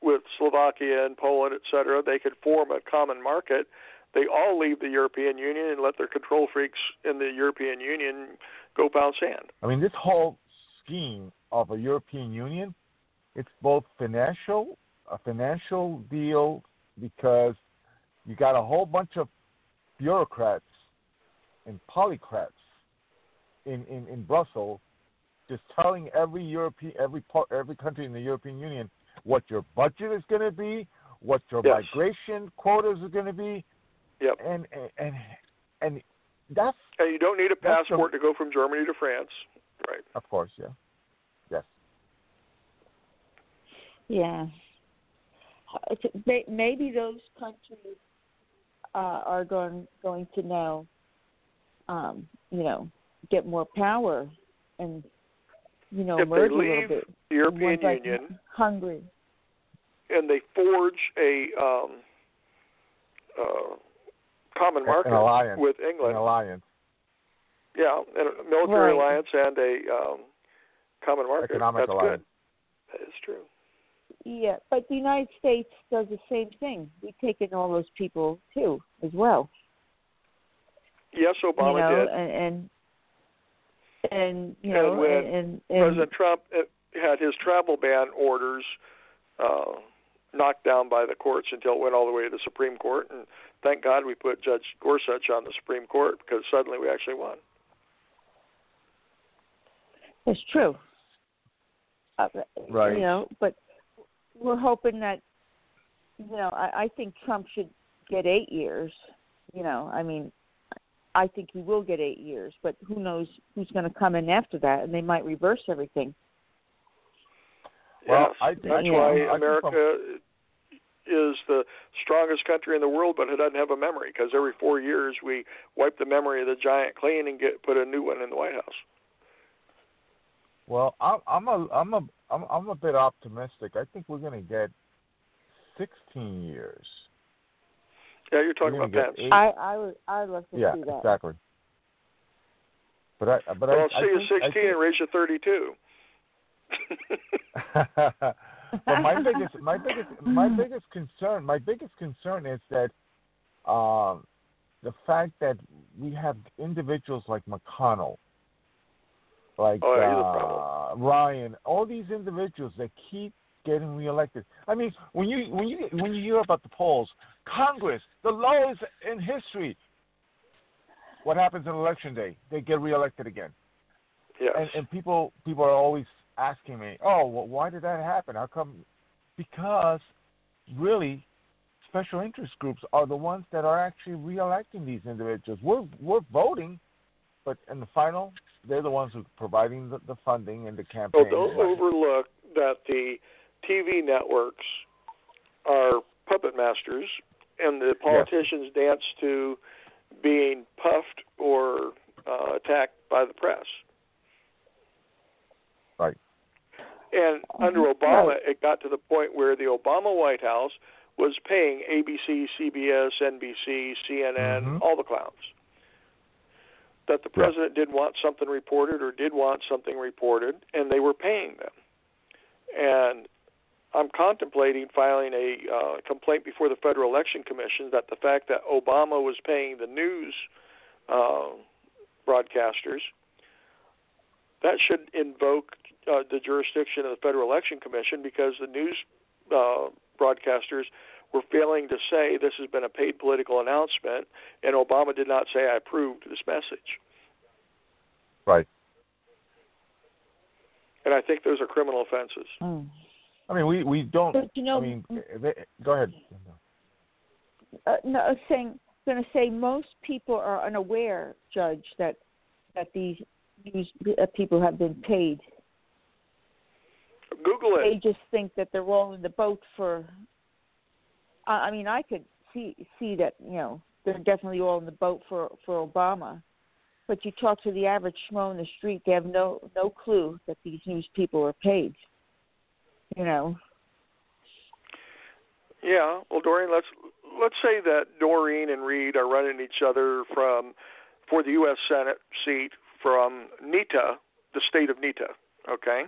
with Slovakia and Poland, et cetera, they could form a common market. They all leave the European Union and let their control freaks in the European Union go pound sand. I mean, this whole scheme of a European Union, it's both financial, a financial deal because you got a whole bunch of bureaucrats and polycrats in, in, in Brussels just telling every European, every part, every country in the European Union what your budget is going to be, what your Yes. migration quotas are going to be, Yep. and and and, and that's And you don't need a passport to go from Germany to France. Right. of course, yeah, yes. Yeah. So may- Maybe those countries uh, are going going to now, um, you know, get more power and you know If they merge a little bit. the European like Union Hungary. and they forge a um, uh, common market alliance. with An England, alliance. Yeah, and a military Right. alliance and a um, common market. Economic That's alliance. good. That is true. Yeah, but the United States does the same thing. We take in all those people too, as well. Yes, Obama you know, did. and and and you And know, when and, and, and President Trump uh, had his travel ban orders uh, knocked down by the courts until it went all the way to the Supreme Court. And thank God we put Judge Gorsuch on the Supreme Court because suddenly we actually won. It's true. Uh, Right. You know, but we're hoping that you know, I, I think Trump should get eight years. You know, I mean, I think he will get eight years, but who knows who's going to come in after that, and they might reverse everything. Well, yes, I- that's you why know, I think America is the strongest country in the world, but it doesn't have a memory because every four years we wipe the memory of the giant clean and get put a new one in the White House. Well, I'm I'm a I'm a I'm I'm a bit optimistic. I think we're going to get 16 years. Yeah, you're talking about gonna Pence. get eight- I I would I would love to yeah, see that. exactly. But I but well, I, I'll I see you think, 16 and raise you 32. But my biggest my biggest my biggest concern my biggest concern is that um, the fact that we have individuals like McConnell, like Oh, yeah, uh. Ryan, all these individuals that keep getting reelected. I mean, when you when you when you hear about the polls, Congress, the lowest in history. What happens on election day? They get reelected again yes. and, and people people are always asking me, "Oh, well, why did that happen? How come?" Because really, special interest groups are the ones that are actually reelecting these individuals. We're we're voting, but in the final, they're the ones who are providing the, the funding and the So campaign. don't overlook that the TV networks are puppet masters, and the politicians dance to being puffed or uh, attacked by the press. Right. And under Obama, it got to the point where the Obama White House was paying ABC, CBS, NBC, CNN, Mhm. all the clowns. That the Yeah. president did want something reported or did want something reported, and they were paying them. And I'm contemplating filing a uh, complaint before the Federal Election Commission that the fact that Obama was paying the news uh, broadcasters that should invoke uh, the jurisdiction of the Federal Election Commission because the news uh, broadcasters were failing to say this has been a paid political announcement, and Obama did not say I approved this message. Right. And I think those are criminal offenses. Mm. I mean, we we don't. But you know, I mean, they, go ahead. uh, no, I was saying, going to say most people are unaware, Judge, that that these news uh, people have been paid. Google it. They just think that they're all in the boat for. I I mean, I could see see that you know they're definitely all in the boat for for Obama, but you talk to the average schmo in the street, they have no no clue that these news people are paid. You know. Yeah. Well, Doreen, let's let's say that Doreen and Reed are running each other from for the U.S. Senate seat from NITA, the state of NITA. Okay.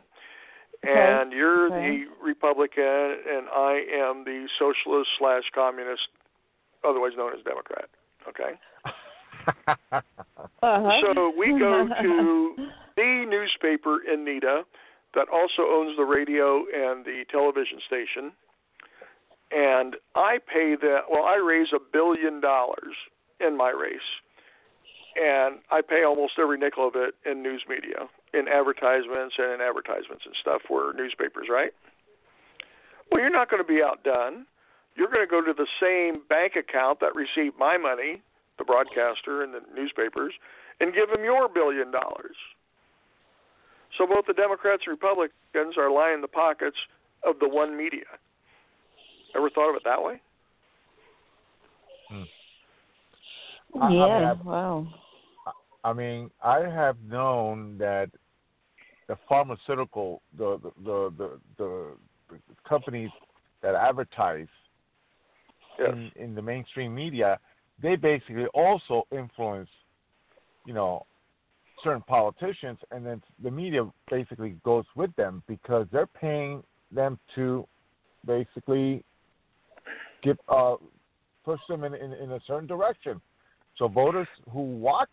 And you're Okay. the Republican, and I am the socialist slash communist, otherwise known as Democrat. Okay. Uh-huh. So we go to the newspaper in NITA that also owns the radio and the television station. And I pay that, well, I raise a billion dollars in my race. And I pay almost every nickel of it in news media, in advertisements and in advertisements and stuff for newspapers, right? Well, you're not going to be outdone. You're going to go to the same bank account that received my money, the broadcaster and the newspapers, and give them your billion dollars. So both the Democrats and Republicans are lining the pockets of the one media. Ever thought of it that way? Hmm. I- I mean, yeah. I've- wow. I mean, I have known that the pharmaceutical, the the the the, the, the companies that advertise Yes. in, in the mainstream media, they basically also influence, you know, certain politicians, and then the media basically goes with them because they're paying them to basically give uh, push them in, in, in a certain direction. So voters who watch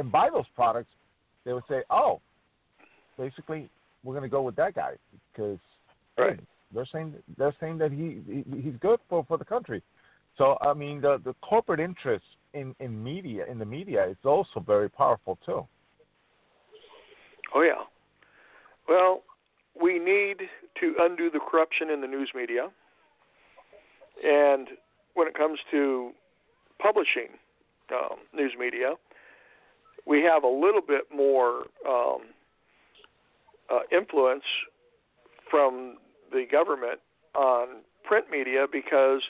and buy those products, they would say, "Oh, basically, we're going to go with that guy because right. hey, they're saying they're saying that he, he he's good for for the country." So I mean, the the corporate interest in in media in the media is also very powerful too. Oh yeah. Well, we need to undo the corruption in the news media. And when it comes to publishing um, news media, we have a little bit more um, uh, influence from the government on print media because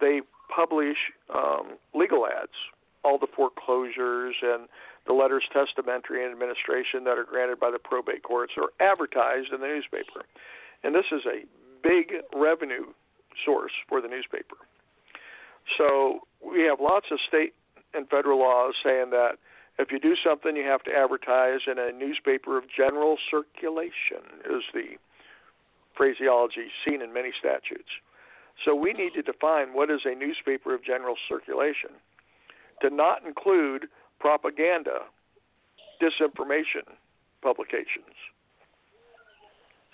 they publish um, legal ads, all the foreclosures and the letters testamentary and administration that are granted by the probate courts are advertised in the newspaper. And this is a big revenue source for the newspaper. So we have lots of state and federal laws saying that if you do something, you have to advertise in a newspaper of general circulation, is the phraseology seen in many statutes. So we need to define what is a newspaper of general circulation to not include propaganda, disinformation publications.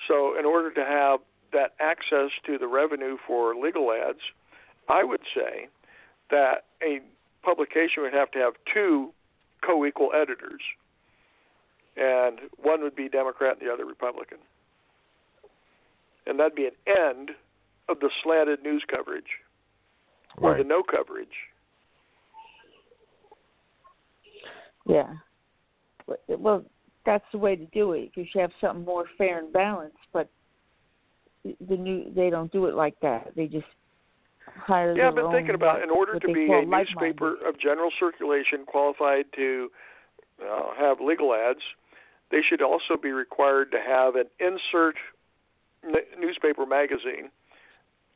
So, in order to have that access to the revenue for legal ads, I would say that a publication would have to have two co equal editors, and one would be Democrat and the other Republican. And that'd be an end of the slanted news coverage or Right. the no coverage. Yeah. Well, that's the way to do it because you have something more fair and balanced. But the new they don't do it like that. They just hire. Yeah, I've been thinking about in order to be a newspaper of general circulation qualified to uh, have legal ads, they should also be required to have an insert n- newspaper magazine,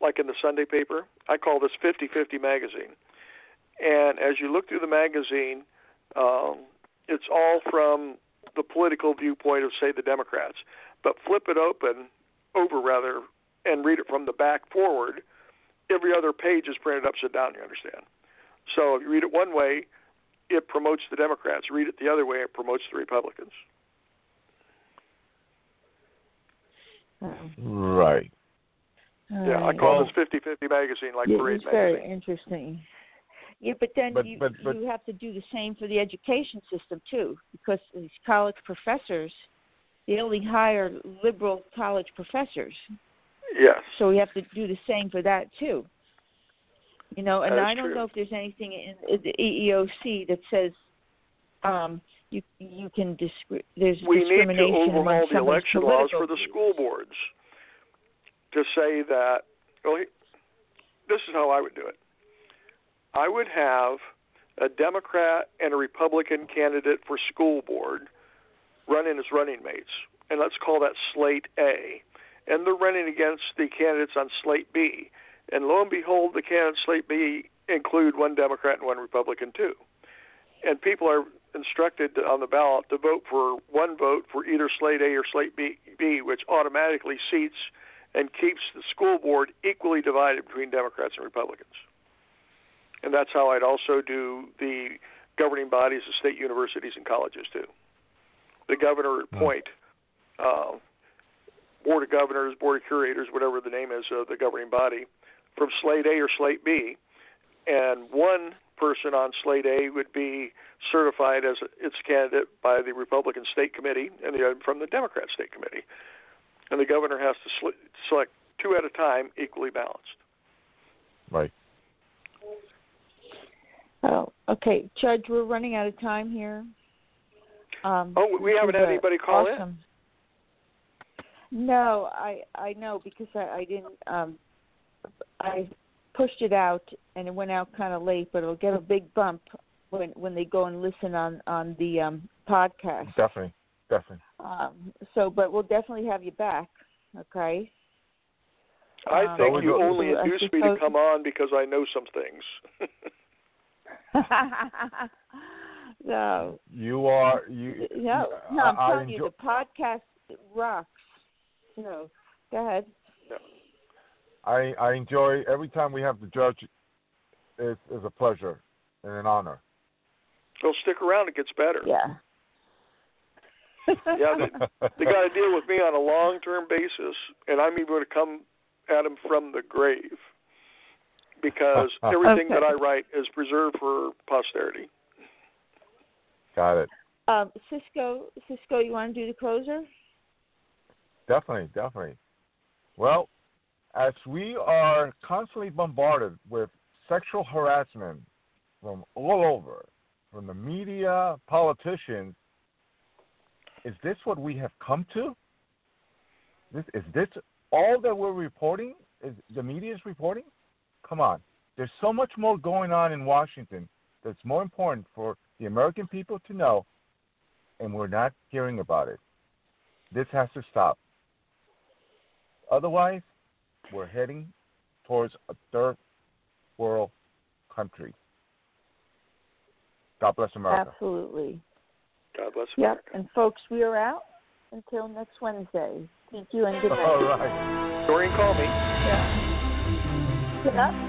like in the Sunday paper. I call this 50-50 magazine. And as you look through the magazine, um, it's all from the political viewpoint of, say, the Democrats. But flip it open, over rather, and read it from the back forward every other page is printed upside down. You understand? So if you read it one way, it promotes the Democrats. Read it the other way, it promotes the Republicans. Oh. Right. Yeah, I call this 50-50 magazine like Yeah, Parade it's very interesting. Yeah, but then But- you but- but- you have to do the same for the education system too, because these college professors, they only hire liberal college professors, Yes. so we have to do the same for that too. You know, and I don't true. know if there's anything in the EEOC that says um you you can discri- there's We need to discrimination overhaul the election laws for the school boards to say that. Well, he- this is how I would do it. I would have a Democrat and a Republican candidate for school board running as running mates, and let's call that slate A. And they're running against the candidates on slate B. And lo and behold, the candidates slate B include one Democrat and one Republican too. And people are instructed to, on the ballot to vote for one vote for either slate A or slate B, B, which automatically seats and keeps the school board equally divided between Democrats and Republicans. And that's how I'd also do the governing bodies of state universities and colleges too. The governor appoint uh, board of governors, board of curators, whatever the name is of the governing body, from slate A or slate B, and one person on slate A would be certified as its candidate by the Republican State Committee, and the other from the Democrat State Committee, and the governor has to sl- select two at a time, equally balanced. Right. Oh, okay, Judge, we're running out of time here. Um, Oh, we haven't had anybody call in? Awesome. No, I I know because I, I didn't. Um, I pushed it out and it went out kind of late, but it'll get a big bump when when they go and listen on on the um, podcast. Definitely. Definitely. Um, so, but we'll definitely have you back. Okay. I Um, think you go- only I induced me to come on because I know some things. No, You are you. no, no. I'm I- I telling you, the podcast rocks. No, go ahead. I I enjoy every time we have the judge. It's, it's a pleasure and an honor. So stick around; it gets better. Yeah. Yeah, they, they got to deal with me on a long-term basis, and I'm even going to come at them from the grave because everything that I write is preserved for posterity. Got it. um, Cisco, Cisco, you want to do the closer? Definitely, definitely. Well, as we are constantly bombarded with sexual harassment from all over, from the media, politicians, is this what we have come to? This is this all that we're reporting? Is the media is reporting? Come on. There's so much more going on in Washington that's more important for the American people to know, and we're not hearing about it. This has to stop. Otherwise, we're heading towards a third world country. God bless America. Absolutely. God bless you. Yep. And folks, we are out until next Wednesday. Thank you and good night. All right. Doreen, call me. Yeah. Get up.